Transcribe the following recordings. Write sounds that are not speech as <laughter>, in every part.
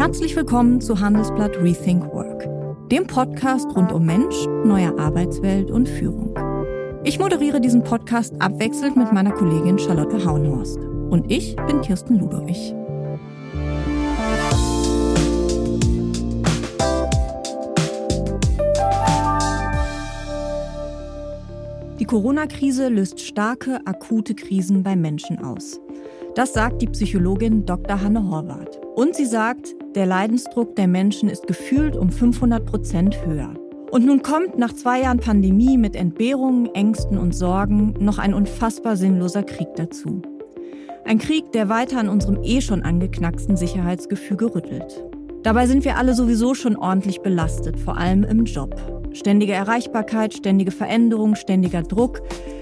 Herzlich willkommen zu Handelsblatt Rethink Work, dem Podcast rund um Mensch, neue Arbeitswelt und Führung. Ich moderiere diesen Podcast abwechselnd mit meiner Kollegin Charlotte Hauenhorst. Und ich bin Kirsten Ludowig. Die Corona-Krise löst starke, akute Krisen bei Menschen aus. Das sagt die Psychologin Dr. Hanne Horvath. Und sie sagt, der Leidensdruck der Menschen ist gefühlt um 500 Prozent höher. Und nun kommt nach zwei Jahren Pandemie mit Entbehrungen, Ängsten und Sorgen noch ein unfassbar sinnloser Krieg dazu. Ein Krieg, der weiter an unserem eh schon angeknacksten Sicherheitsgefüge rüttelt. Dabei sind wir alle sowieso schon ordentlich belastet, vor allem im Job. Ständige Erreichbarkeit, ständige Veränderung, ständiger Druck.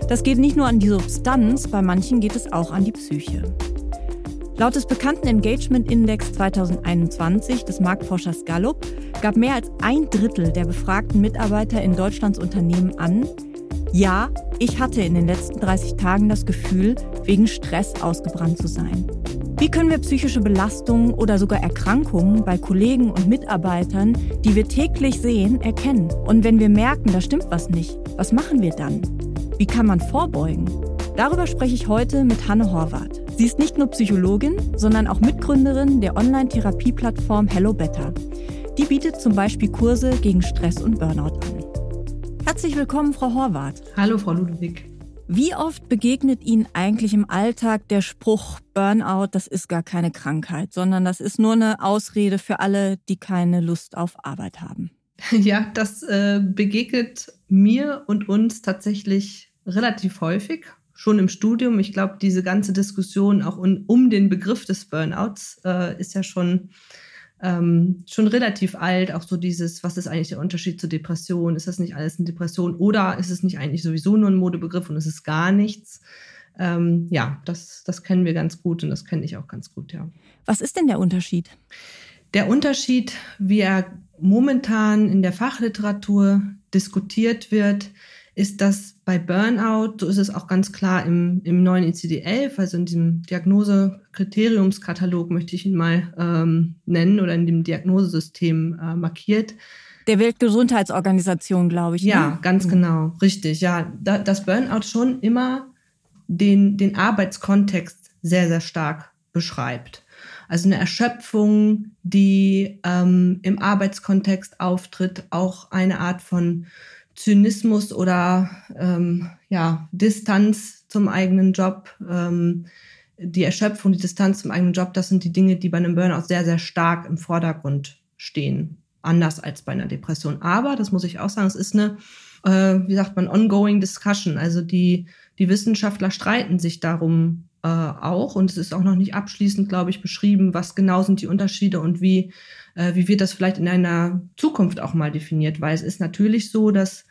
Das geht nicht nur an die Substanz, bei manchen geht es auch an die Psyche. Laut des bekannten Engagement Index 2021 des Marktforschers Gallup gab mehr als ein Drittel der befragten Mitarbeiter in Deutschlands Unternehmen an, ja, ich hatte in den letzten 30 Tagen das Gefühl, wegen Stress ausgebrannt zu sein. Wie können wir psychische Belastungen oder sogar Erkrankungen bei Kollegen und Mitarbeitern, die wir täglich sehen, erkennen? Und wenn wir merken, da stimmt was nicht, was machen wir dann? Wie kann man vorbeugen? Darüber spreche ich heute mit Hanne Horvath. Sie ist nicht nur Psychologin, sondern auch Mitgründerin der Online-Therapieplattform Hello Better. Die bietet zum Beispiel Kurse gegen Stress und Burnout an. Herzlich willkommen, Frau Horvath. Hallo, Frau Ludwig. Wie oft begegnet Ihnen eigentlich im Alltag der Spruch Burnout, das ist gar keine Krankheit, sondern das ist nur eine Ausrede für alle, die keine Lust auf Arbeit haben? <laughs> Ja, das äh, begegnet mir und uns tatsächlich relativ häufig schon im Studium. Ich glaube, diese ganze Diskussion auch um, um den Begriff des Burnouts äh, ist ja schon, ähm, schon relativ alt. Auch so dieses, was ist eigentlich der Unterschied zur Depression? Ist das nicht alles eine Depression oder ist es nicht eigentlich sowieso nur ein Modebegriff und es ist gar nichts? Ähm, ja, das, das kennen wir ganz gut und das kenne ich auch ganz gut, ja. Was ist denn der Unterschied? Der Unterschied, wie er momentan in der Fachliteratur diskutiert wird, ist, dass bei Burnout, so ist es auch ganz klar im, im neuen ICD-11, also in diesem Diagnosekriteriumskatalog möchte ich ihn mal ähm, nennen oder in dem Diagnosesystem äh, markiert. Der Weltgesundheitsorganisation, glaube ich. Ne? Ja, ganz mhm. genau, richtig. Ja, da, das Burnout schon immer den, den Arbeitskontext sehr, sehr stark beschreibt. Also eine Erschöpfung, die ähm, im Arbeitskontext auftritt, auch eine Art von Zynismus oder ähm, ja, Distanz zum eigenen Job, ähm, die Erschöpfung, die Distanz zum eigenen Job, das sind die Dinge, die bei einem Burnout sehr, sehr stark im Vordergrund stehen. Anders als bei einer Depression. Aber, das muss ich auch sagen, es ist eine, äh, wie sagt man, ongoing discussion. Also die, die Wissenschaftler streiten sich darum äh, auch und es ist auch noch nicht abschließend, glaube ich, beschrieben, was genau sind die Unterschiede und wie, äh, wie wird das vielleicht in einer Zukunft auch mal definiert. Weil es ist natürlich so, dass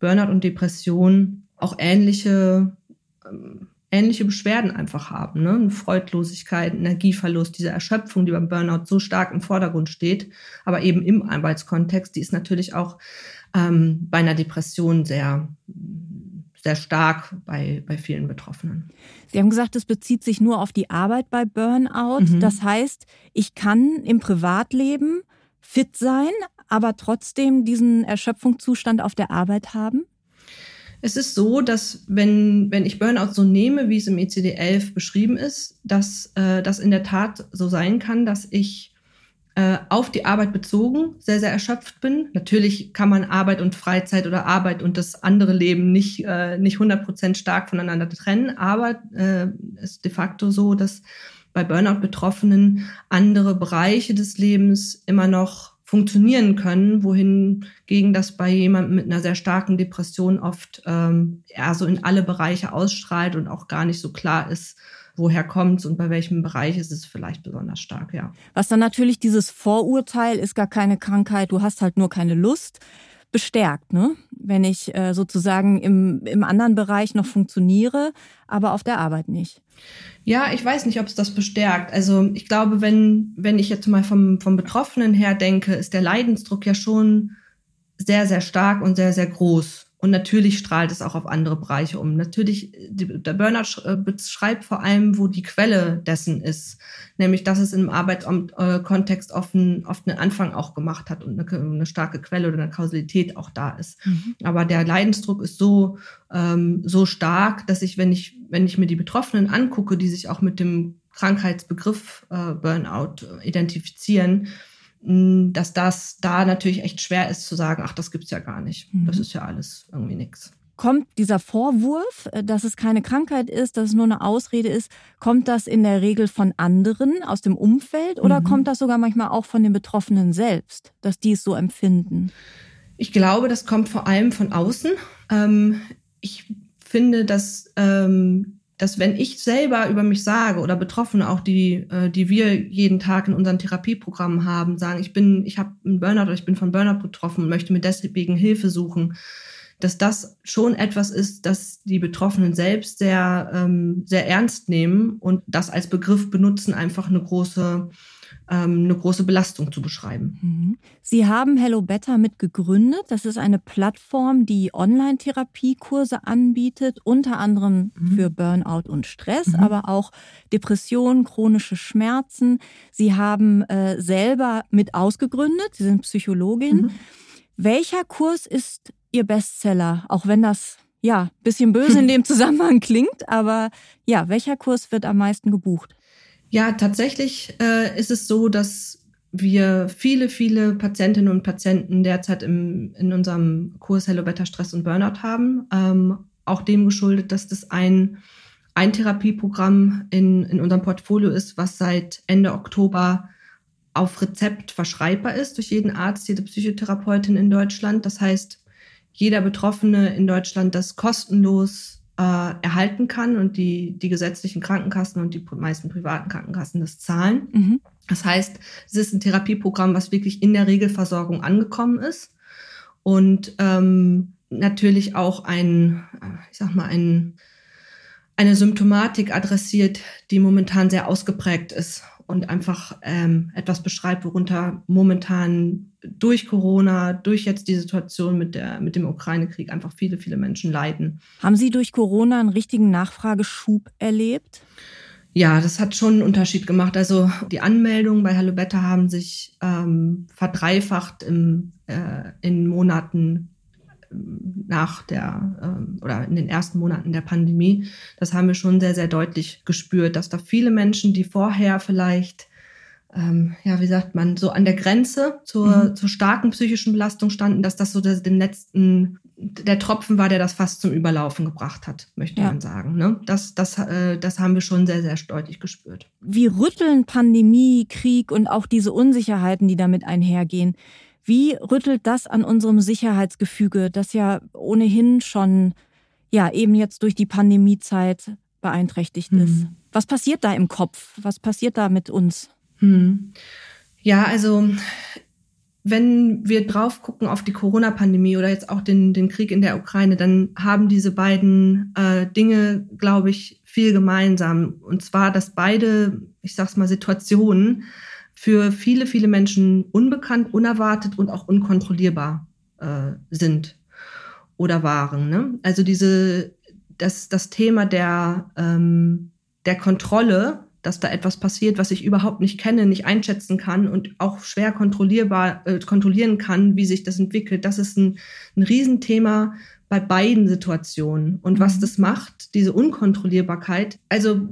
Burnout und Depression auch ähnliche, ähm, ähnliche Beschwerden einfach haben. Ne? Freudlosigkeit, Energieverlust, diese Erschöpfung, die beim Burnout so stark im Vordergrund steht, aber eben im Arbeitskontext, die ist natürlich auch ähm, bei einer Depression sehr, sehr stark bei, bei vielen Betroffenen. Sie haben gesagt, es bezieht sich nur auf die Arbeit bei Burnout. Mhm. Das heißt, ich kann im Privatleben fit sein, aber trotzdem diesen Erschöpfungszustand auf der Arbeit haben? Es ist so, dass wenn, wenn ich Burnout so nehme, wie es im ECD-11 beschrieben ist, dass äh, das in der Tat so sein kann, dass ich äh, auf die Arbeit bezogen sehr, sehr erschöpft bin. Natürlich kann man Arbeit und Freizeit oder Arbeit und das andere Leben nicht, äh, nicht 100% stark voneinander trennen, aber äh, ist de facto so, dass bei Burnout-Betroffenen andere Bereiche des Lebens immer noch funktionieren können, wohingegen das bei jemandem mit einer sehr starken Depression oft ähm, eher so in alle Bereiche ausstrahlt und auch gar nicht so klar ist, woher kommt es und bei welchem Bereich ist es vielleicht besonders stark, ja. Was dann natürlich dieses Vorurteil ist gar keine Krankheit, du hast halt nur keine Lust bestärkt, ne? wenn ich äh, sozusagen im, im anderen Bereich noch funktioniere, aber auf der Arbeit nicht. Ja, ich weiß nicht, ob es das bestärkt. Also ich glaube, wenn, wenn ich jetzt mal vom, vom Betroffenen her denke, ist der Leidensdruck ja schon sehr, sehr stark und sehr, sehr groß. Und natürlich strahlt es auch auf andere Bereiche um. Natürlich, der Burnout äh, beschreibt vor allem, wo die Quelle dessen ist. Nämlich, dass es im Arbeitskontext oft, oft einen Anfang auch gemacht hat und eine, eine starke Quelle oder eine Kausalität auch da ist. Mhm. Aber der Leidensdruck ist so, ähm, so stark, dass ich, wenn ich, wenn ich mir die Betroffenen angucke, die sich auch mit dem Krankheitsbegriff äh, Burnout identifizieren, dass das da natürlich echt schwer ist zu sagen, ach, das gibt's ja gar nicht. Mhm. Das ist ja alles irgendwie nichts. Kommt dieser Vorwurf, äh, dass es keine Krankheit ist, dass es nur eine Ausrede ist, kommt das in der Regel von anderen aus dem Umfeld oder mhm. kommt das sogar manchmal auch von den Betroffenen selbst, dass die es so empfinden? Ich glaube, das kommt vor allem von außen. Ähm, ich finde, dass ähm, dass wenn ich selber über mich sage oder Betroffene auch die, äh, die wir jeden Tag in unseren Therapieprogrammen haben, sagen, ich bin, ich habe einen Burnout oder ich bin von Burnout betroffen und möchte mir deswegen Hilfe suchen, dass das schon etwas ist, das die Betroffenen selbst sehr, ähm, sehr ernst nehmen und das als Begriff benutzen, einfach eine große eine große Belastung zu beschreiben. Mhm. Sie haben Hello Better mit gegründet. Das ist eine Plattform, die Online-Therapiekurse anbietet, unter anderem mhm. für Burnout und Stress, mhm. aber auch Depressionen, chronische Schmerzen. Sie haben äh, selber mit ausgegründet. Sie sind Psychologin. Mhm. Welcher Kurs ist Ihr Bestseller, auch wenn das ja bisschen böse in dem <laughs> Zusammenhang klingt, aber ja, welcher Kurs wird am meisten gebucht? Ja, tatsächlich äh, ist es so, dass wir viele, viele Patientinnen und Patienten derzeit im, in unserem Kurs Hello Better Stress und Burnout haben. Ähm, auch dem geschuldet, dass das ein, ein Therapieprogramm in, in unserem Portfolio ist, was seit Ende Oktober auf Rezept verschreibbar ist durch jeden Arzt, jede Psychotherapeutin in Deutschland. Das heißt, jeder Betroffene in Deutschland das kostenlos äh, erhalten kann und die, die gesetzlichen Krankenkassen und die meisten privaten Krankenkassen das zahlen. Mhm. Das heißt, es ist ein Therapieprogramm, was wirklich in der Regelversorgung angekommen ist und ähm, natürlich auch ein, ich sag mal, ein, eine Symptomatik adressiert, die momentan sehr ausgeprägt ist und einfach ähm, etwas beschreibt, worunter momentan durch Corona, durch jetzt die Situation mit, der, mit dem Ukraine-Krieg einfach viele, viele Menschen leiden. Haben Sie durch Corona einen richtigen Nachfrageschub erlebt? Ja, das hat schon einen Unterschied gemacht. Also die Anmeldungen bei Hallo Better haben sich ähm, verdreifacht im, äh, in Monaten nach der ähm, oder in den ersten Monaten der Pandemie, das haben wir schon sehr, sehr deutlich gespürt, dass da viele Menschen, die vorher vielleicht, ähm, ja, wie sagt man, so an der Grenze zur, mhm. zur starken psychischen Belastung standen, dass das so der, den letzten, der Tropfen war, der das fast zum Überlaufen gebracht hat, möchte ja. man sagen. Ne? Das, das, äh, das haben wir schon sehr, sehr deutlich gespürt. Wie rütteln Pandemie, Krieg und auch diese Unsicherheiten, die damit einhergehen, wie rüttelt das an unserem Sicherheitsgefüge, das ja ohnehin schon, ja, eben jetzt durch die Pandemiezeit beeinträchtigt mhm. ist? Was passiert da im Kopf? Was passiert da mit uns? Mhm. Ja, also wenn wir drauf gucken auf die Corona-Pandemie oder jetzt auch den, den Krieg in der Ukraine, dann haben diese beiden äh, Dinge, glaube ich, viel gemeinsam. Und zwar, dass beide, ich sag's mal, Situationen für viele, viele Menschen unbekannt, unerwartet und auch unkontrollierbar äh, sind oder waren. Ne? Also diese, das, das Thema der, ähm, der Kontrolle, dass da etwas passiert, was ich überhaupt nicht kenne, nicht einschätzen kann und auch schwer kontrollierbar äh, kontrollieren kann, wie sich das entwickelt. Das ist ein, ein Riesenthema bei beiden Situationen. Und was mhm. das macht, diese Unkontrollierbarkeit, also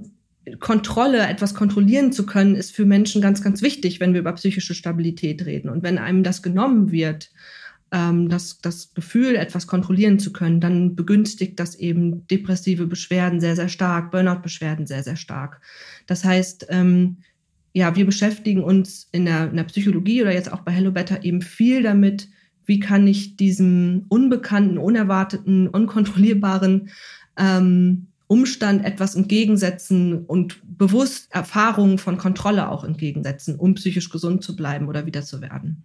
Kontrolle, etwas kontrollieren zu können, ist für Menschen ganz, ganz wichtig, wenn wir über psychische Stabilität reden. Und wenn einem das genommen wird, ähm, das, das Gefühl, etwas kontrollieren zu können, dann begünstigt das eben depressive Beschwerden sehr, sehr stark, Burnout-Beschwerden sehr, sehr stark. Das heißt, ähm, ja, wir beschäftigen uns in der, in der Psychologie oder jetzt auch bei Hello Better eben viel damit, wie kann ich diesem unbekannten, unerwarteten, unkontrollierbaren ähm, Umstand etwas entgegensetzen und bewusst Erfahrungen von Kontrolle auch entgegensetzen, um psychisch gesund zu bleiben oder wieder zu werden.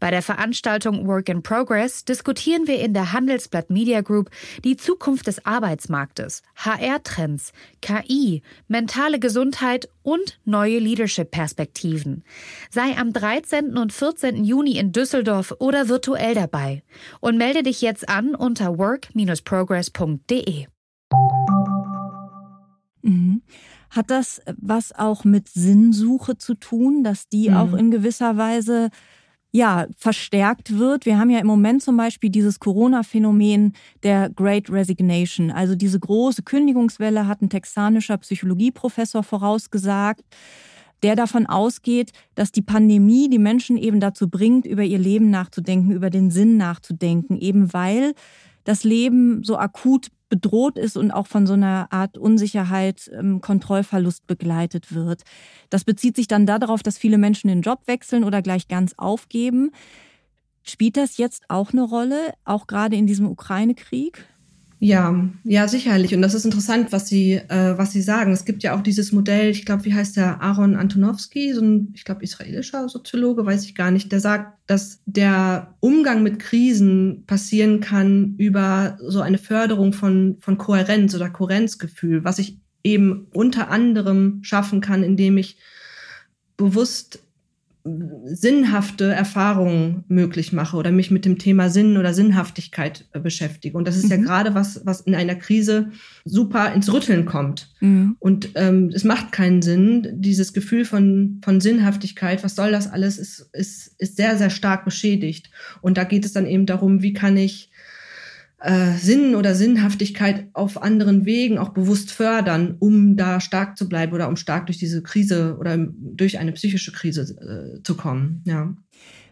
Bei der Veranstaltung Work in Progress diskutieren wir in der Handelsblatt Media Group die Zukunft des Arbeitsmarktes, HR-Trends, KI, mentale Gesundheit und neue Leadership-Perspektiven. Sei am 13. und 14. Juni in Düsseldorf oder virtuell dabei und melde dich jetzt an unter work-progress.de. Mhm. Hat das was auch mit Sinnsuche zu tun, dass die mhm. auch in gewisser Weise ja, verstärkt wird. Wir haben ja im Moment zum Beispiel dieses Corona-Phänomen der Great Resignation. Also diese große Kündigungswelle hat ein texanischer Psychologieprofessor vorausgesagt, der davon ausgeht, dass die Pandemie die Menschen eben dazu bringt, über ihr Leben nachzudenken, über den Sinn nachzudenken, eben weil das Leben so akut bedroht ist und auch von so einer Art Unsicherheit, ähm, Kontrollverlust begleitet wird. Das bezieht sich dann darauf, dass viele Menschen den Job wechseln oder gleich ganz aufgeben. Spielt das jetzt auch eine Rolle, auch gerade in diesem Ukraine-Krieg? Ja, ja, sicherlich. Und das ist interessant, was Sie, äh, was Sie sagen. Es gibt ja auch dieses Modell, ich glaube, wie heißt der Aaron Antonowski, so ein, ich glaube, israelischer Soziologe, weiß ich gar nicht, der sagt, dass der Umgang mit Krisen passieren kann über so eine Förderung von, von Kohärenz oder Kohärenzgefühl, was ich eben unter anderem schaffen kann, indem ich bewusst sinnhafte Erfahrungen möglich mache oder mich mit dem Thema Sinn oder Sinnhaftigkeit äh, beschäftige. Und das ist mhm. ja gerade was, was in einer Krise super ins Rütteln kommt. Mhm. Und ähm, es macht keinen Sinn. Dieses Gefühl von, von Sinnhaftigkeit, was soll das alles, ist, ist, ist sehr, sehr stark beschädigt. Und da geht es dann eben darum, wie kann ich äh, Sinn oder Sinnhaftigkeit auf anderen Wegen auch bewusst fördern, um da stark zu bleiben oder um stark durch diese Krise oder durch eine psychische Krise äh, zu kommen. Ja.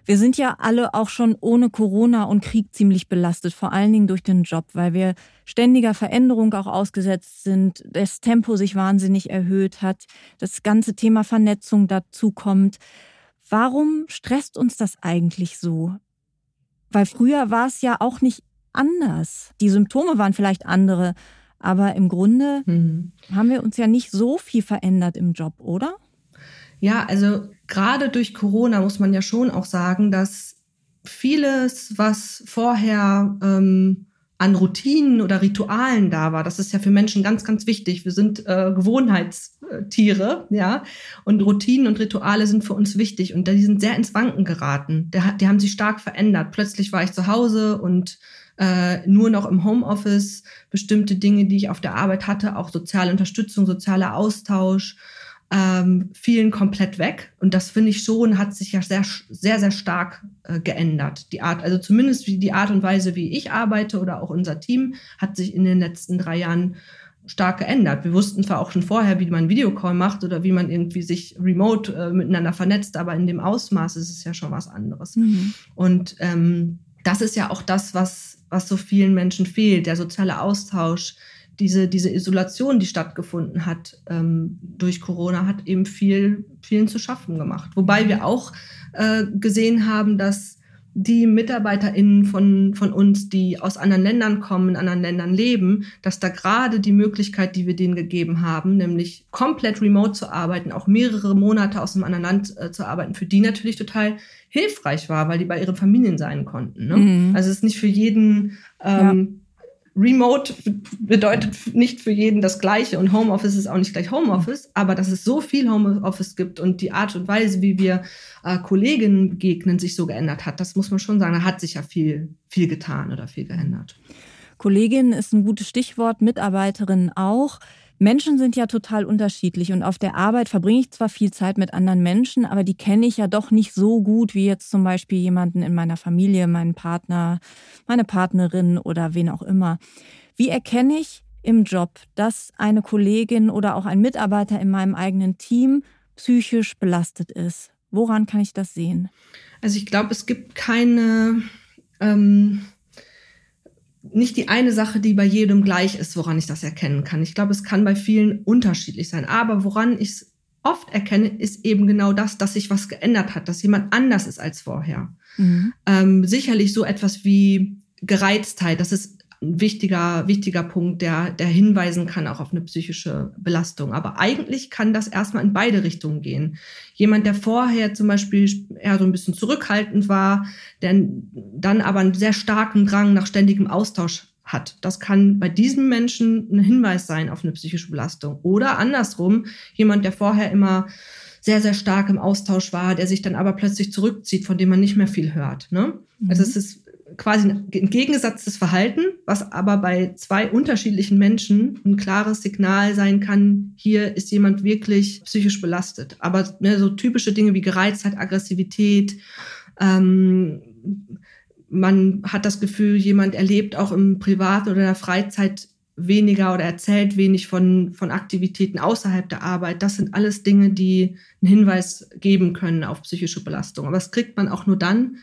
Wir sind ja alle auch schon ohne Corona und Krieg ziemlich belastet, vor allen Dingen durch den Job, weil wir ständiger Veränderung auch ausgesetzt sind, das Tempo sich wahnsinnig erhöht hat, das ganze Thema Vernetzung dazu kommt. Warum stresst uns das eigentlich so? Weil früher war es ja auch nicht anders. Die Symptome waren vielleicht andere, aber im Grunde mhm. haben wir uns ja nicht so viel verändert im Job, oder? Ja, also gerade durch Corona muss man ja schon auch sagen, dass vieles, was vorher ähm, an Routinen oder Ritualen da war. Das ist ja für Menschen ganz, ganz wichtig. Wir sind äh, Gewohnheitstiere, ja. Und Routinen und Rituale sind für uns wichtig. Und die sind sehr ins Wanken geraten. Die, die haben sich stark verändert. Plötzlich war ich zu Hause und äh, nur noch im Homeoffice, bestimmte Dinge, die ich auf der Arbeit hatte, auch soziale Unterstützung, sozialer Austausch, ähm, fielen komplett weg. Und das finde ich schon, hat sich ja sehr, sehr, sehr stark äh, geändert. Die Art, also zumindest die Art und Weise, wie ich arbeite oder auch unser Team, hat sich in den letzten drei Jahren stark geändert. Wir wussten zwar auch schon vorher, wie man Videocall macht oder wie man irgendwie sich remote äh, miteinander vernetzt, aber in dem Ausmaß ist es ja schon was anderes. Mhm. Und ähm, das ist ja auch das, was was so vielen Menschen fehlt, der soziale Austausch, diese, diese Isolation, die stattgefunden hat ähm, durch Corona, hat eben viel, vielen zu schaffen gemacht. Wobei wir auch äh, gesehen haben, dass die MitarbeiterInnen von, von uns, die aus anderen Ländern kommen, in anderen Ländern leben, dass da gerade die Möglichkeit, die wir denen gegeben haben, nämlich komplett remote zu arbeiten, auch mehrere Monate aus einem anderen Land äh, zu arbeiten, für die natürlich total hilfreich war, weil die bei ihren Familien sein konnten. Ne? Mhm. Also es ist nicht für jeden ähm, Remote bedeutet nicht für jeden das Gleiche und Homeoffice ist auch nicht gleich Homeoffice, aber dass es so viel Homeoffice gibt und die Art und Weise, wie wir äh, Kolleginnen begegnen, sich so geändert hat, das muss man schon sagen, da hat sich ja viel, viel getan oder viel geändert. Kollegin ist ein gutes Stichwort, Mitarbeiterin auch. Menschen sind ja total unterschiedlich und auf der Arbeit verbringe ich zwar viel Zeit mit anderen Menschen, aber die kenne ich ja doch nicht so gut wie jetzt zum Beispiel jemanden in meiner Familie, meinen Partner, meine Partnerin oder wen auch immer. Wie erkenne ich im Job, dass eine Kollegin oder auch ein Mitarbeiter in meinem eigenen Team psychisch belastet ist? Woran kann ich das sehen? Also ich glaube, es gibt keine ähm nicht die eine Sache, die bei jedem gleich ist, woran ich das erkennen kann. Ich glaube, es kann bei vielen unterschiedlich sein. Aber woran ich es oft erkenne, ist eben genau das, dass sich was geändert hat, dass jemand anders ist als vorher. Mhm. Ähm, sicherlich so etwas wie Gereiztheit, das ist ein wichtiger, wichtiger Punkt, der, der hinweisen kann auch auf eine psychische Belastung. Aber eigentlich kann das erstmal in beide Richtungen gehen. Jemand, der vorher zum Beispiel eher so ein bisschen zurückhaltend war, der dann aber einen sehr starken Drang nach ständigem Austausch hat. Das kann bei diesem Menschen ein Hinweis sein auf eine psychische Belastung. Oder andersrum, jemand, der vorher immer sehr, sehr stark im Austausch war, der sich dann aber plötzlich zurückzieht, von dem man nicht mehr viel hört. Ne? Mhm. Also es ist quasi ein entgegengesetztes Verhalten, was aber bei zwei unterschiedlichen Menschen ein klares Signal sein kann, hier ist jemand wirklich psychisch belastet. Aber ne, so typische Dinge wie Gereiztheit, Aggressivität, ähm, man hat das Gefühl, jemand erlebt auch im Privat oder in der Freizeit weniger oder erzählt wenig von, von Aktivitäten außerhalb der Arbeit. Das sind alles Dinge, die einen Hinweis geben können auf psychische Belastung. Aber das kriegt man auch nur dann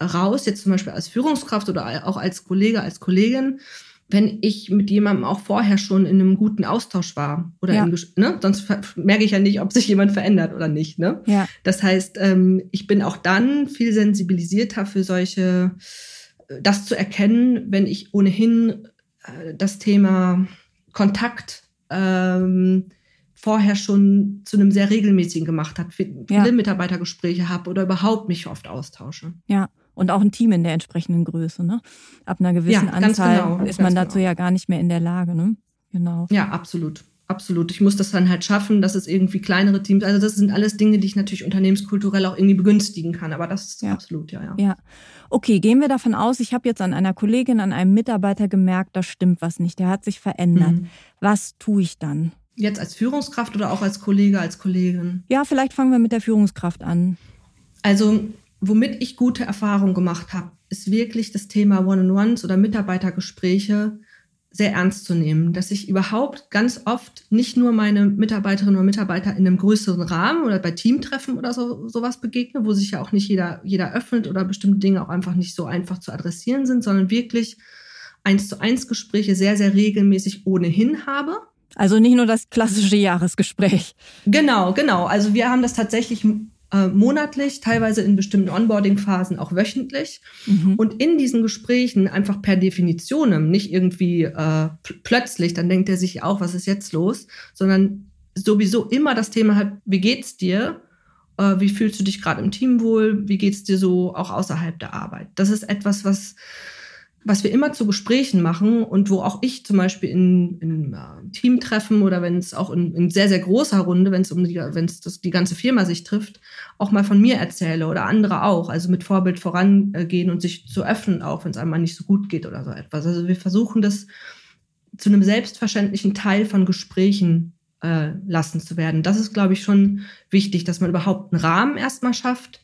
raus, jetzt zum Beispiel als Führungskraft oder auch als Kollege, als Kollegin, wenn ich mit jemandem auch vorher schon in einem guten Austausch war oder ja. in, ne? sonst merke ich ja nicht, ob sich jemand verändert oder nicht. Ne? Ja. Das heißt, ähm, ich bin auch dann viel sensibilisierter für solche, äh, das zu erkennen, wenn ich ohnehin äh, das Thema Kontakt ähm, vorher schon zu einem sehr regelmäßigen gemacht habe, viele ja. Mitarbeitergespräche habe oder überhaupt mich oft austausche. Ja, und auch ein Team in der entsprechenden Größe. Ne? Ab einer gewissen ja, Anzahl genau, ist man dazu genau. ja gar nicht mehr in der Lage. Ne? Genau. Ja, absolut. Absolut. Ich muss das dann halt schaffen, dass es irgendwie kleinere Teams, also das sind alles Dinge, die ich natürlich unternehmenskulturell auch irgendwie begünstigen kann. Aber das ist ja. absolut, ja, ja. Ja. Okay, gehen wir davon aus, ich habe jetzt an einer Kollegin, an einem Mitarbeiter gemerkt, da stimmt was nicht, der hat sich verändert. Mhm. Was tue ich dann? Jetzt als Führungskraft oder auch als Kollege, als Kollegin? Ja, vielleicht fangen wir mit der Führungskraft an. Also womit ich gute Erfahrungen gemacht habe, ist wirklich das Thema One-on-Ones oder Mitarbeitergespräche sehr ernst zu nehmen, dass ich überhaupt ganz oft nicht nur meine Mitarbeiterinnen und Mitarbeiter in einem größeren Rahmen oder bei Teamtreffen oder so sowas begegne, wo sich ja auch nicht jeder jeder öffnet oder bestimmte Dinge auch einfach nicht so einfach zu adressieren sind, sondern wirklich eins zu eins Gespräche sehr sehr regelmäßig ohnehin habe. Also nicht nur das klassische Jahresgespräch. Genau, genau. Also wir haben das tatsächlich äh, monatlich, teilweise in bestimmten Onboarding-Phasen auch wöchentlich. Mhm. Und in diesen Gesprächen einfach per Definition, nicht irgendwie äh, plötzlich, dann denkt er sich auch, was ist jetzt los, sondern sowieso immer das Thema hat, wie geht's dir? Äh, wie fühlst du dich gerade im Team wohl? Wie geht's dir so auch außerhalb der Arbeit? Das ist etwas, was was wir immer zu Gesprächen machen und wo auch ich zum Beispiel in, in uh, Teamtreffen oder wenn es auch in, in, sehr, sehr großer Runde, wenn es um die, wenn es die ganze Firma sich trifft, auch mal von mir erzähle oder andere auch. Also mit Vorbild vorangehen und sich zu öffnen, auch wenn es einmal nicht so gut geht oder so etwas. Also wir versuchen das zu einem selbstverständlichen Teil von Gesprächen äh, lassen zu werden. Das ist, glaube ich, schon wichtig, dass man überhaupt einen Rahmen erstmal schafft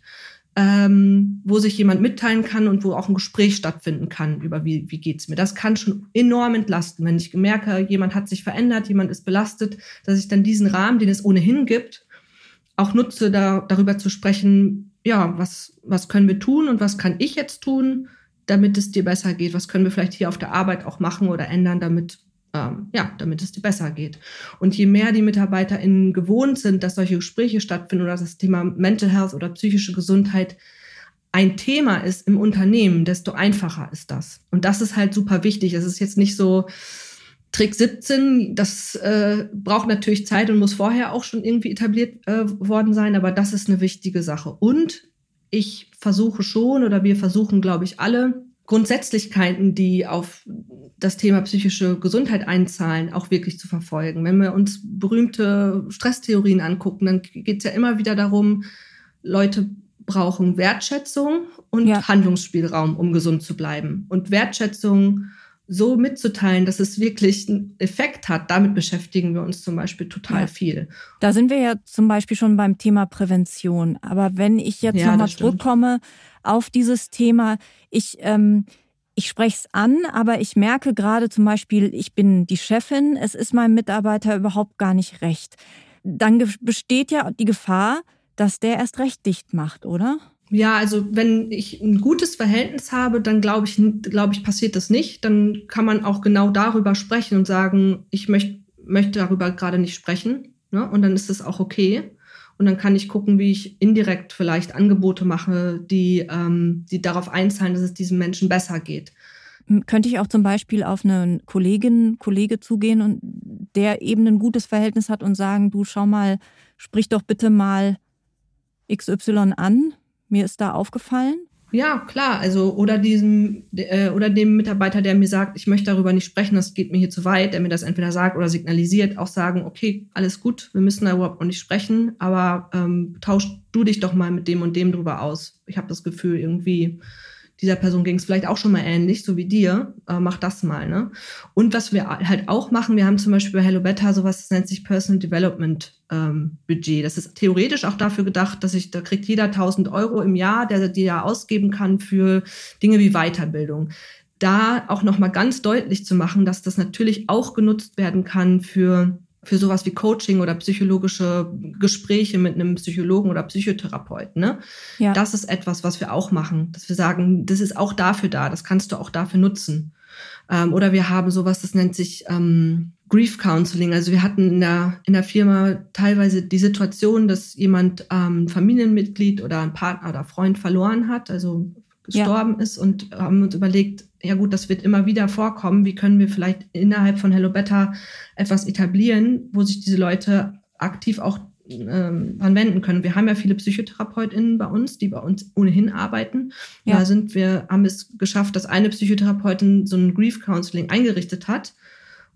ähm, wo sich jemand mitteilen kann und wo auch ein Gespräch stattfinden kann über wie, wie geht's mir. Das kann schon enorm entlasten, wenn ich merke, jemand hat sich verändert, jemand ist belastet, dass ich dann diesen Rahmen, den es ohnehin gibt, auch nutze, da, darüber zu sprechen, ja, was, was können wir tun und was kann ich jetzt tun, damit es dir besser geht? Was können wir vielleicht hier auf der Arbeit auch machen oder ändern, damit ähm, ja, damit es dir besser geht. Und je mehr die MitarbeiterInnen gewohnt sind, dass solche Gespräche stattfinden oder dass das Thema Mental Health oder psychische Gesundheit ein Thema ist im Unternehmen, desto einfacher ist das. Und das ist halt super wichtig. Es ist jetzt nicht so Trick 17, das äh, braucht natürlich Zeit und muss vorher auch schon irgendwie etabliert äh, worden sein, aber das ist eine wichtige Sache. Und ich versuche schon oder wir versuchen, glaube ich, alle Grundsätzlichkeiten, die auf das Thema psychische Gesundheit einzahlen, auch wirklich zu verfolgen. Wenn wir uns berühmte Stresstheorien angucken, dann geht es ja immer wieder darum, Leute brauchen Wertschätzung und ja. Handlungsspielraum, um gesund zu bleiben. Und Wertschätzung so mitzuteilen, dass es wirklich einen Effekt hat, damit beschäftigen wir uns zum Beispiel total ja. viel. Da sind wir ja zum Beispiel schon beim Thema Prävention. Aber wenn ich jetzt ja, nochmal zurückkomme auf dieses Thema. Ich, ähm, ich spreche es an, aber ich merke gerade zum Beispiel, ich bin die Chefin, es ist meinem Mitarbeiter überhaupt gar nicht recht. Dann besteht ja die Gefahr, dass der erst recht dicht macht, oder? Ja, also wenn ich ein gutes Verhältnis habe, dann glaube ich, glaube ich, passiert das nicht. Dann kann man auch genau darüber sprechen und sagen, ich möchte, möchte darüber gerade nicht sprechen. Ne? Und dann ist das auch okay. Und dann kann ich gucken, wie ich indirekt vielleicht Angebote mache, die, ähm, die darauf einzahlen, dass es diesem Menschen besser geht. Könnte ich auch zum Beispiel auf eine Kollegin, Kollege zugehen und der eben ein gutes Verhältnis hat und sagen, du schau mal, sprich doch bitte mal XY an. Mir ist da aufgefallen. Ja, klar. Also, oder diesem, äh, oder dem Mitarbeiter, der mir sagt, ich möchte darüber nicht sprechen, das geht mir hier zu weit, der mir das entweder sagt oder signalisiert, auch sagen, okay, alles gut, wir müssen da überhaupt noch nicht sprechen, aber ähm, tausch du dich doch mal mit dem und dem drüber aus. Ich habe das Gefühl, irgendwie dieser Person ging es vielleicht auch schon mal ähnlich, so wie dir, äh, mach das mal. Ne? Und was wir halt auch machen, wir haben zum Beispiel bei Hello Better sowas, das nennt sich Personal Development ähm, Budget. Das ist theoretisch auch dafür gedacht, dass ich, da kriegt jeder 1000 Euro im Jahr, der die ja ausgeben kann für Dinge wie Weiterbildung da auch nochmal ganz deutlich zu machen, dass das natürlich auch genutzt werden kann für für sowas wie Coaching oder psychologische Gespräche mit einem Psychologen oder Psychotherapeuten. Ne? Ja. Das ist etwas, was wir auch machen, dass wir sagen, das ist auch dafür da, das kannst du auch dafür nutzen. Ähm, oder wir haben sowas, das nennt sich ähm, Grief Counseling. Also wir hatten in der, in der Firma teilweise die Situation, dass jemand ähm, Familienmitglied oder ein Partner oder Freund verloren hat, also gestorben ja. ist und haben uns überlegt, ja gut, das wird immer wieder vorkommen. Wie können wir vielleicht innerhalb von Hello Better etwas etablieren, wo sich diese Leute aktiv auch ähm, anwenden können. Wir haben ja viele PsychotherapeutInnen bei uns, die bei uns ohnehin arbeiten. Ja. Da sind wir, haben es geschafft, dass eine Psychotherapeutin so ein Grief Counseling eingerichtet hat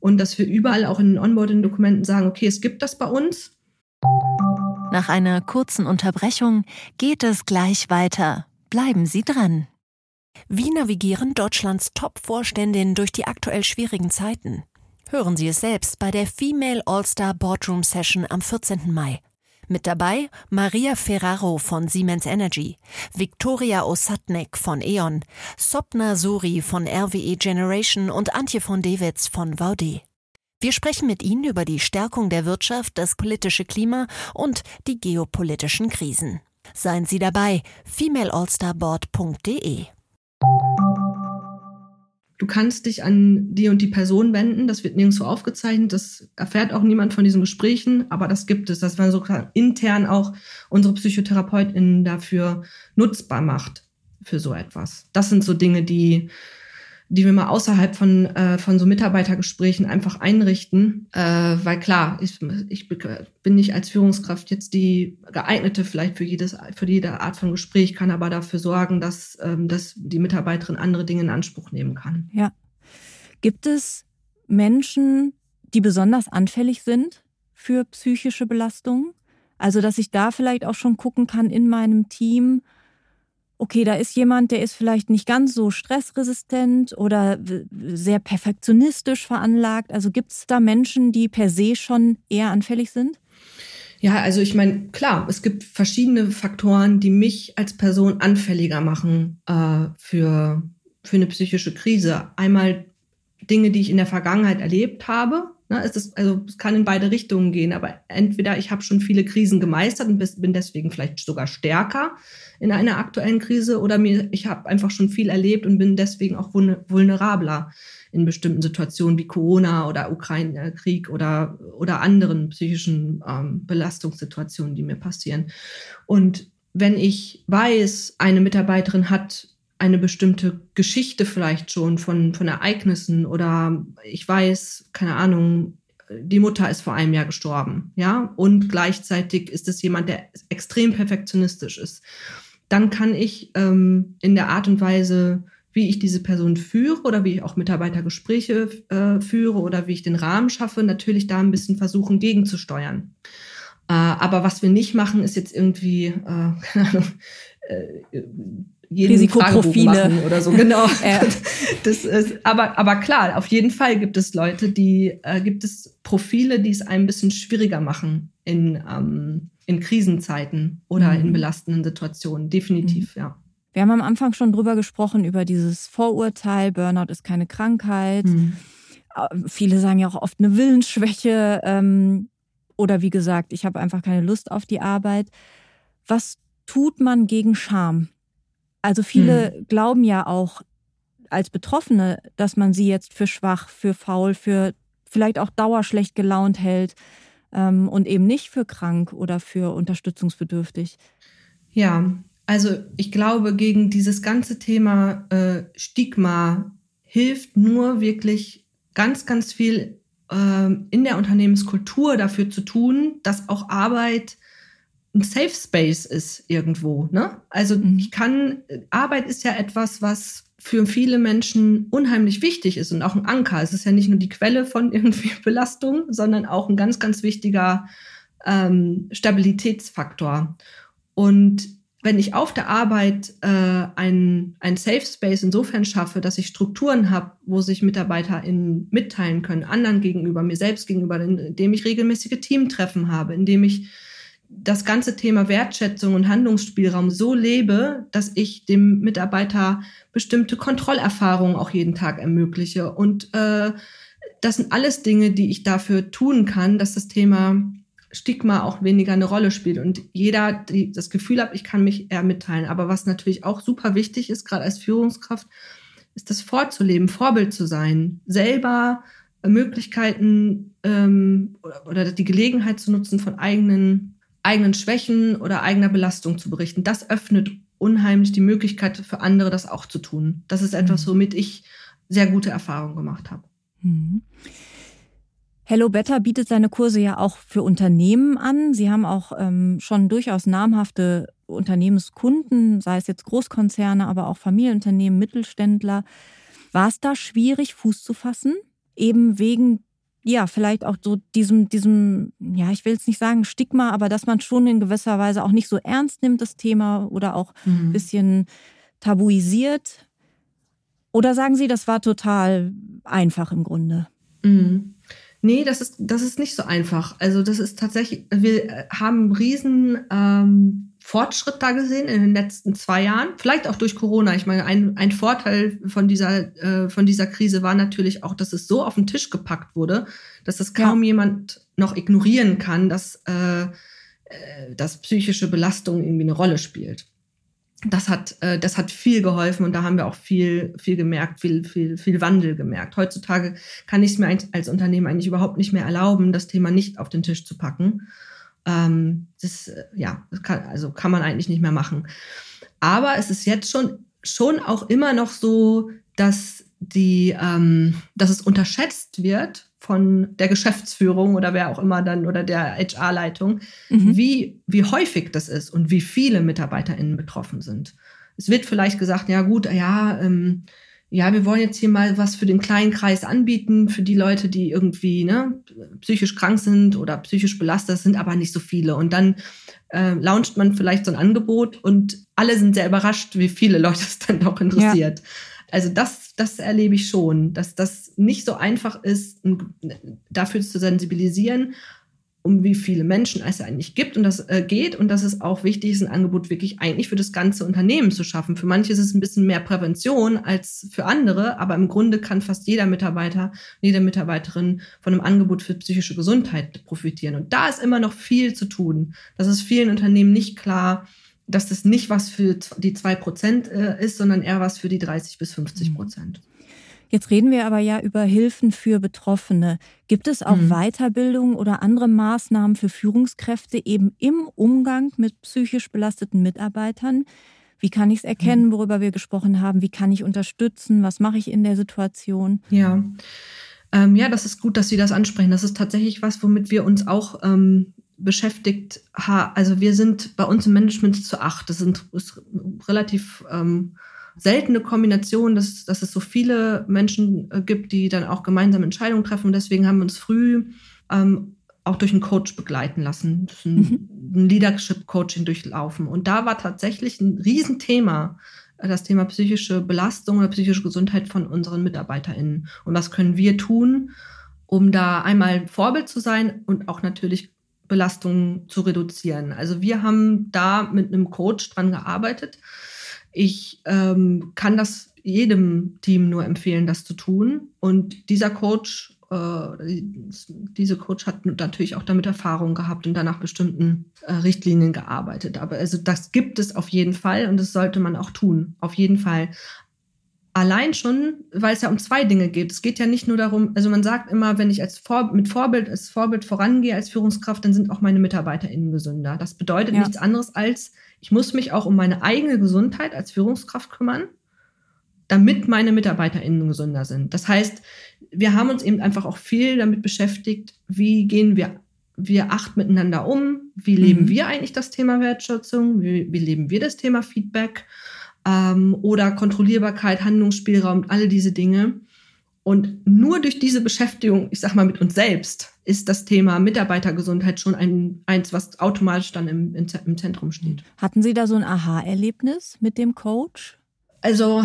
und dass wir überall auch in den Onboarding-Dokumenten sagen, okay, es gibt das bei uns. Nach einer kurzen Unterbrechung geht es gleich weiter. Bleiben Sie dran. Wie navigieren Deutschlands Top-Vorständinnen durch die aktuell schwierigen Zeiten? Hören Sie es selbst bei der Female All-Star Boardroom Session am 14. Mai. Mit dabei Maria Ferraro von Siemens Energy, Viktoria Osatnek von E.ON, Sopna Suri von RWE Generation und Antje von Dewitz von Vaude. Wir sprechen mit Ihnen über die Stärkung der Wirtschaft, das politische Klima und die geopolitischen Krisen. Seien Sie dabei, femaleallstarboard.de. Du kannst dich an die und die Person wenden, das wird nirgendwo aufgezeichnet, das erfährt auch niemand von diesen Gesprächen, aber das gibt es, dass man sogar intern auch unsere PsychotherapeutInnen dafür nutzbar macht für so etwas. Das sind so Dinge, die die wir mal außerhalb von, äh, von so Mitarbeitergesprächen einfach einrichten. Äh, weil klar, ich, ich bin nicht als Führungskraft jetzt die geeignete vielleicht für, jedes, für jede Art von Gespräch, kann aber dafür sorgen, dass, ähm, dass die Mitarbeiterin andere Dinge in Anspruch nehmen kann. Ja. Gibt es Menschen, die besonders anfällig sind für psychische Belastungen? Also, dass ich da vielleicht auch schon gucken kann in meinem Team, okay, da ist jemand, der ist vielleicht nicht ganz so stressresistent oder sehr perfektionistisch veranlagt. Also gibt es da Menschen, die per se schon eher anfällig sind? Ja, also ich meine, klar, es gibt verschiedene Faktoren, die mich als Person anfälliger machen äh, für, für eine psychische Krise. Einmal Dinge, die ich in der Vergangenheit erlebt habe. Ne, es, ist, also, es kann in beide Richtungen gehen, aber entweder ich habe schon viele Krisen gemeistert und bin deswegen vielleicht sogar stärker in einer aktuellen Krise oder mir, ich habe einfach schon viel erlebt und bin deswegen auch vulnerabler in bestimmten Situationen wie Corona oder Ukraine-Krieg oder, oder anderen psychischen ähm, Belastungssituationen, die mir passieren. Und wenn ich weiß, eine Mitarbeiterin hat eine bestimmte Geschichte vielleicht schon von, von Ereignissen oder ich weiß, keine Ahnung, die Mutter ist vor einem Jahr gestorben, ja, und gleichzeitig ist es jemand, der extrem perfektionistisch ist dann kann ich ähm, in der Art und Weise, wie ich diese Person führe oder wie ich auch Mitarbeitergespräche äh, führe oder wie ich den Rahmen schaffe, natürlich da ein bisschen versuchen, gegenzusteuern. Äh, aber was wir nicht machen, ist jetzt irgendwie, äh, <laughs> keine Ahnung, äh, jeden Risikoprofile oder so. Genau. <laughs> das ist, aber, aber klar, auf jeden Fall gibt es Leute, die, äh, gibt es Profile, die es ein bisschen schwieriger machen in, ähm, in Krisenzeiten oder mhm. in belastenden Situationen. Definitiv, mhm. ja. Wir haben am Anfang schon drüber gesprochen, über dieses Vorurteil, Burnout ist keine Krankheit. Mhm. Viele sagen ja auch oft eine Willensschwäche ähm, oder wie gesagt, ich habe einfach keine Lust auf die Arbeit. Was tut man gegen Scham? Also viele mhm. glauben ja auch als Betroffene, dass man sie jetzt für schwach, für faul, für vielleicht auch dauerschlecht gelaunt hält ähm, und eben nicht für krank oder für unterstützungsbedürftig. Ja, also ich glaube, gegen dieses ganze Thema äh, Stigma hilft nur wirklich ganz, ganz viel ähm, in der Unternehmenskultur dafür zu tun, dass auch Arbeit ein Safe Space ist irgendwo. Ne? Also mhm. ich kann, Arbeit ist ja etwas, was für viele Menschen unheimlich wichtig ist und auch ein Anker. Es ist ja nicht nur die Quelle von <laughs> irgendwie Belastung, sondern auch ein ganz, ganz wichtiger ähm, Stabilitätsfaktor. Und wenn ich auf der Arbeit äh, ein, ein Safe Space insofern schaffe, dass ich Strukturen habe, wo sich MitarbeiterInnen mitteilen können, anderen gegenüber, mir selbst gegenüber, indem ich regelmäßige Teamtreffen habe, indem ich das ganze Thema Wertschätzung und Handlungsspielraum so lebe, dass ich dem Mitarbeiter bestimmte Kontrollerfahrungen auch jeden Tag ermögliche. Und äh, das sind alles Dinge, die ich dafür tun kann, dass das Thema Stigma auch weniger eine Rolle spielt und jeder die, das Gefühl hat, ich kann mich eher mitteilen. Aber was natürlich auch super wichtig ist, gerade als Führungskraft, ist das vorzuleben, Vorbild zu sein, selber Möglichkeiten ähm, oder, oder die Gelegenheit zu nutzen, von eigenen eigenen Schwächen oder eigener Belastung zu berichten. Das öffnet unheimlich die Möglichkeit für andere, das auch zu tun. Das ist etwas, mhm. womit ich sehr gute Erfahrungen gemacht habe. Mhm. Hello Better bietet seine Kurse ja auch für Unternehmen an. Sie haben auch ähm, schon durchaus namhafte Unternehmenskunden, sei es jetzt Großkonzerne, aber auch Familienunternehmen, Mittelständler. War es da schwierig, Fuß zu fassen? Eben wegen ja, vielleicht auch so diesem, diesem, ja, ich will jetzt nicht sagen Stigma, aber dass man schon in gewisser Weise auch nicht so ernst nimmt, das Thema, oder auch mhm. ein bisschen tabuisiert. Oder sagen Sie, das war total einfach im Grunde? Mhm. Nee, das ist, das ist nicht so einfach. Also das ist tatsächlich, wir haben riesen ähm, Fortschritt da gesehen in den letzten zwei Jahren. Vielleicht auch durch Corona. Ich meine, ein, ein Vorteil von dieser, äh, von dieser Krise war natürlich auch, dass es so auf den Tisch gepackt wurde, dass es kaum ja. jemand noch ignorieren kann, dass, äh, äh, dass psychische Belastung irgendwie eine Rolle spielt. Das hat, äh, das hat viel geholfen und da haben wir auch viel, viel gemerkt, viel, viel, viel Wandel gemerkt. Heutzutage kann ich es mir als Unternehmen eigentlich überhaupt nicht mehr erlauben, das Thema nicht auf den Tisch zu packen ähm, das, äh, ja, das kann, also kann man eigentlich nicht mehr machen. Aber es ist jetzt schon, schon auch immer noch so, dass die, ähm, dass es unterschätzt wird von der Geschäftsführung oder wer auch immer dann oder der HR-Leitung, mhm. wie, wie häufig das ist und wie viele MitarbeiterInnen betroffen sind. Es wird vielleicht gesagt, ja gut, ja, ähm, ja, wir wollen jetzt hier mal was für den kleinen Kreis anbieten, für die Leute, die irgendwie ne, psychisch krank sind oder psychisch belastet sind, aber nicht so viele. Und dann äh, launcht man vielleicht so ein Angebot und alle sind sehr überrascht, wie viele Leute es dann doch interessiert. Ja. Also das, das erlebe ich schon, dass das nicht so einfach ist, dafür zu sensibilisieren um wie viele Menschen es eigentlich gibt und das äh, geht und dass es auch wichtig ist, ein Angebot wirklich eigentlich für das ganze Unternehmen zu schaffen. Für manche ist es ein bisschen mehr Prävention als für andere, aber im Grunde kann fast jeder Mitarbeiter, jede Mitarbeiterin von einem Angebot für psychische Gesundheit profitieren. Und da ist immer noch viel zu tun. Das ist vielen Unternehmen nicht klar, dass das nicht was für die zwei Prozent äh, ist, sondern eher was für die 30 bis 50 Prozent. Mhm. Jetzt reden wir aber ja über Hilfen für Betroffene. Gibt es auch mhm. Weiterbildung oder andere Maßnahmen für Führungskräfte eben im Umgang mit psychisch belasteten Mitarbeitern? Wie kann ich es erkennen, mhm. worüber wir gesprochen haben? Wie kann ich unterstützen? Was mache ich in der Situation? Ja. Ähm, ja, das ist gut, dass Sie das ansprechen. Das ist tatsächlich was, womit wir uns auch ähm, beschäftigt haben. Also wir sind bei uns im Management zu acht. Das sind ist relativ ähm, seltene Kombination, dass, dass es so viele Menschen äh, gibt, die dann auch gemeinsam Entscheidungen treffen. Und deswegen haben wir uns früh ähm, auch durch einen Coach begleiten lassen, ein, mhm. ein Leadership-Coaching durchlaufen. Und da war tatsächlich ein Riesenthema äh, das Thema psychische Belastung oder psychische Gesundheit von unseren MitarbeiterInnen. Und was können wir tun, um da einmal Vorbild zu sein und auch natürlich Belastungen zu reduzieren. Also wir haben da mit einem Coach dran gearbeitet, ich ähm, kann das jedem Team nur empfehlen, das zu tun. Und dieser Coach, äh, diese Coach hat natürlich auch damit Erfahrung gehabt und danach bestimmten äh, Richtlinien gearbeitet. Aber also das gibt es auf jeden Fall und das sollte man auch tun. Auf jeden Fall. Allein schon, weil es ja um zwei Dinge geht. Es geht ja nicht nur darum, also man sagt immer, wenn ich als Vor mit Vorbild, als Vorbild vorangehe als Führungskraft, dann sind auch meine MitarbeiterInnen gesünder. Das bedeutet ja. nichts anderes als, ich muss mich auch um meine eigene Gesundheit als Führungskraft kümmern damit meine MitarbeiterInnen gesünder sind. Das heißt, wir haben uns eben einfach auch viel damit beschäftigt, wie gehen wir, wir acht miteinander um, wie leben mhm. wir eigentlich das Thema Wertschätzung, wie, wie leben wir das Thema Feedback ähm, oder Kontrollierbarkeit, Handlungsspielraum, alle diese Dinge. Und nur durch diese Beschäftigung, ich sag mal, mit uns selbst, ist das Thema Mitarbeitergesundheit schon ein, eins, was automatisch dann im, im Zentrum steht. Hatten Sie da so ein Aha-Erlebnis mit dem Coach? Also,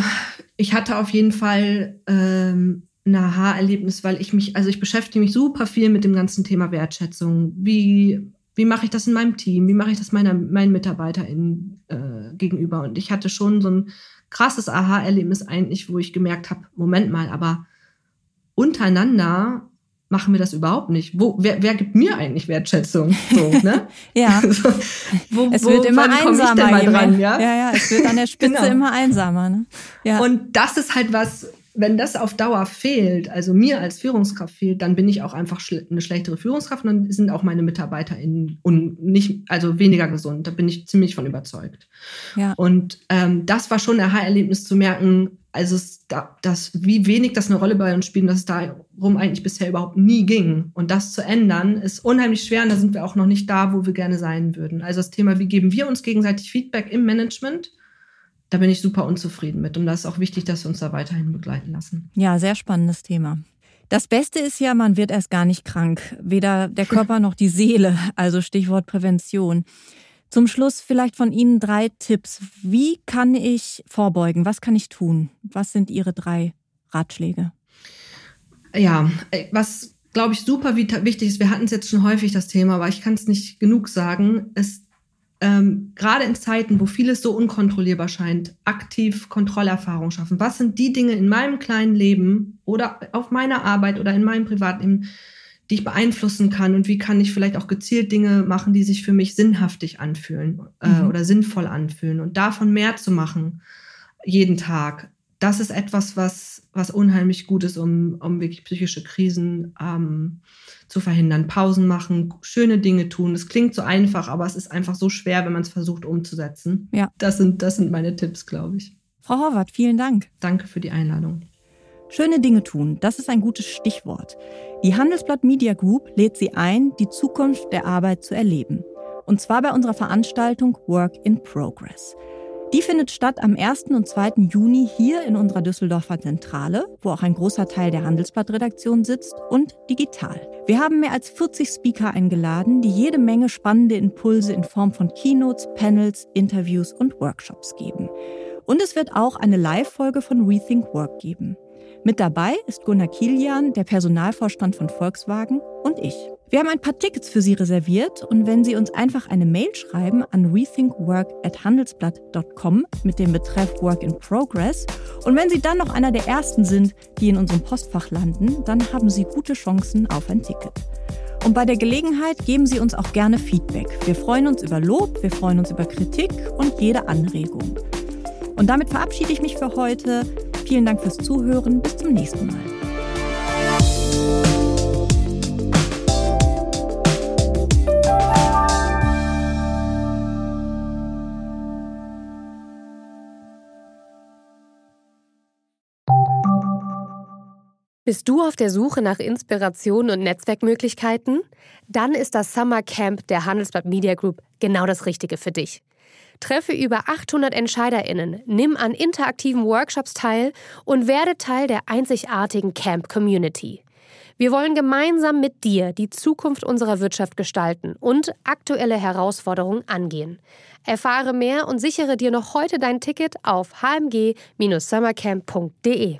ich hatte auf jeden Fall ähm, ein Aha-Erlebnis, weil ich mich, also ich beschäftige mich super viel mit dem ganzen Thema Wertschätzung. Wie, wie mache ich das in meinem Team? Wie mache ich das meiner, meinen MitarbeiterInnen äh, gegenüber? Und ich hatte schon so ein krasses Aha-Erlebnis eigentlich, wo ich gemerkt habe, Moment mal, aber untereinander machen wir das überhaupt nicht. Wo, wer, wer gibt mir eigentlich Wertschätzung? So, ne? <laughs> ja. <laughs> So, wo, es wird immer einsamer. Dran, ja? ja, ja, es wird an der Spitze genau. immer einsamer. Ne? Ja. Und das ist halt was, wenn das auf Dauer fehlt, also mir als Führungskraft fehlt, dann bin ich auch einfach schl eine schlechtere Führungskraft und dann sind auch meine MitarbeiterInnen und nicht, also weniger gesund. Da bin ich ziemlich von überzeugt. Ja. Und ähm, das war schon ein Aha-Erlebnis zu merken, also das, wie wenig das eine Rolle bei uns spielt, dass es darum eigentlich bisher überhaupt nie ging. Und das zu ändern, ist unheimlich schwer und da sind wir auch noch nicht da, wo wir gerne sein würden. Also das Thema, wie geben wir uns gegenseitig Feedback im Management, da bin ich super unzufrieden mit. Und da ist auch wichtig, dass wir uns da weiterhin begleiten lassen. Ja, sehr spannendes Thema. Das Beste ist ja, man wird erst gar nicht krank. Weder der <laughs> Körper noch die Seele. Also Stichwort Prävention. Zum Schluss vielleicht von Ihnen drei Tipps. Wie kann ich vorbeugen? Was kann ich tun? Was sind Ihre drei Ratschläge? Ja, was glaube ich super wichtig ist, wir hatten es jetzt schon häufig das Thema, aber ich kann es nicht genug sagen, ist ähm, gerade in Zeiten, wo vieles so unkontrollierbar scheint, aktiv Kontrollerfahrung schaffen. Was sind die Dinge in meinem kleinen Leben oder auf meiner Arbeit oder in meinem Privatleben, die ich beeinflussen kann und wie kann ich vielleicht auch gezielt Dinge machen, die sich für mich sinnhaftig anfühlen äh, mhm. oder sinnvoll anfühlen und davon mehr zu machen jeden Tag. Das ist etwas, was, was unheimlich gut ist, um, um wirklich psychische Krisen ähm, zu verhindern. Pausen machen, schöne Dinge tun. Das klingt so einfach, aber es ist einfach so schwer, wenn man es versucht umzusetzen. Ja. Das sind, das sind meine Tipps, glaube ich. Frau Horvath, vielen Dank. Danke für die Einladung. Schöne Dinge tun, das ist ein gutes Stichwort. Die Handelsblatt Media Group lädt Sie ein, die Zukunft der Arbeit zu erleben. Und zwar bei unserer Veranstaltung Work in Progress. Die findet statt am 1. und 2. Juni hier in unserer Düsseldorfer Zentrale, wo auch ein großer Teil der Handelsblatt-Redaktion sitzt, und digital. Wir haben mehr als 40 Speaker eingeladen, die jede Menge spannende Impulse in Form von Keynotes, Panels, Interviews und Workshops geben. Und es wird auch eine Live-Folge von Rethink Work geben. Mit dabei ist Gunnar Kilian, der Personalvorstand von Volkswagen und ich. Wir haben ein paar Tickets für Sie reserviert und wenn Sie uns einfach eine Mail schreiben an rethinkwork@handelsblatt.com mit dem Betreff Work in Progress und wenn Sie dann noch einer der ersten sind, die in unserem Postfach landen, dann haben Sie gute Chancen auf ein Ticket. Und bei der Gelegenheit geben Sie uns auch gerne Feedback. Wir freuen uns über Lob, wir freuen uns über Kritik und jede Anregung. Und damit verabschiede ich mich für heute. Vielen Dank fürs Zuhören. Bis zum nächsten Mal. Bist du auf der Suche nach Inspiration und Netzwerkmöglichkeiten? Dann ist das Summer Camp der Handelsblatt Media Group genau das Richtige für dich. Treffe über 800 EntscheiderInnen, nimm an interaktiven Workshops teil und werde Teil der einzigartigen Camp Community. Wir wollen gemeinsam mit dir die Zukunft unserer Wirtschaft gestalten und aktuelle Herausforderungen angehen. Erfahre mehr und sichere dir noch heute dein Ticket auf hmg-summercamp.de.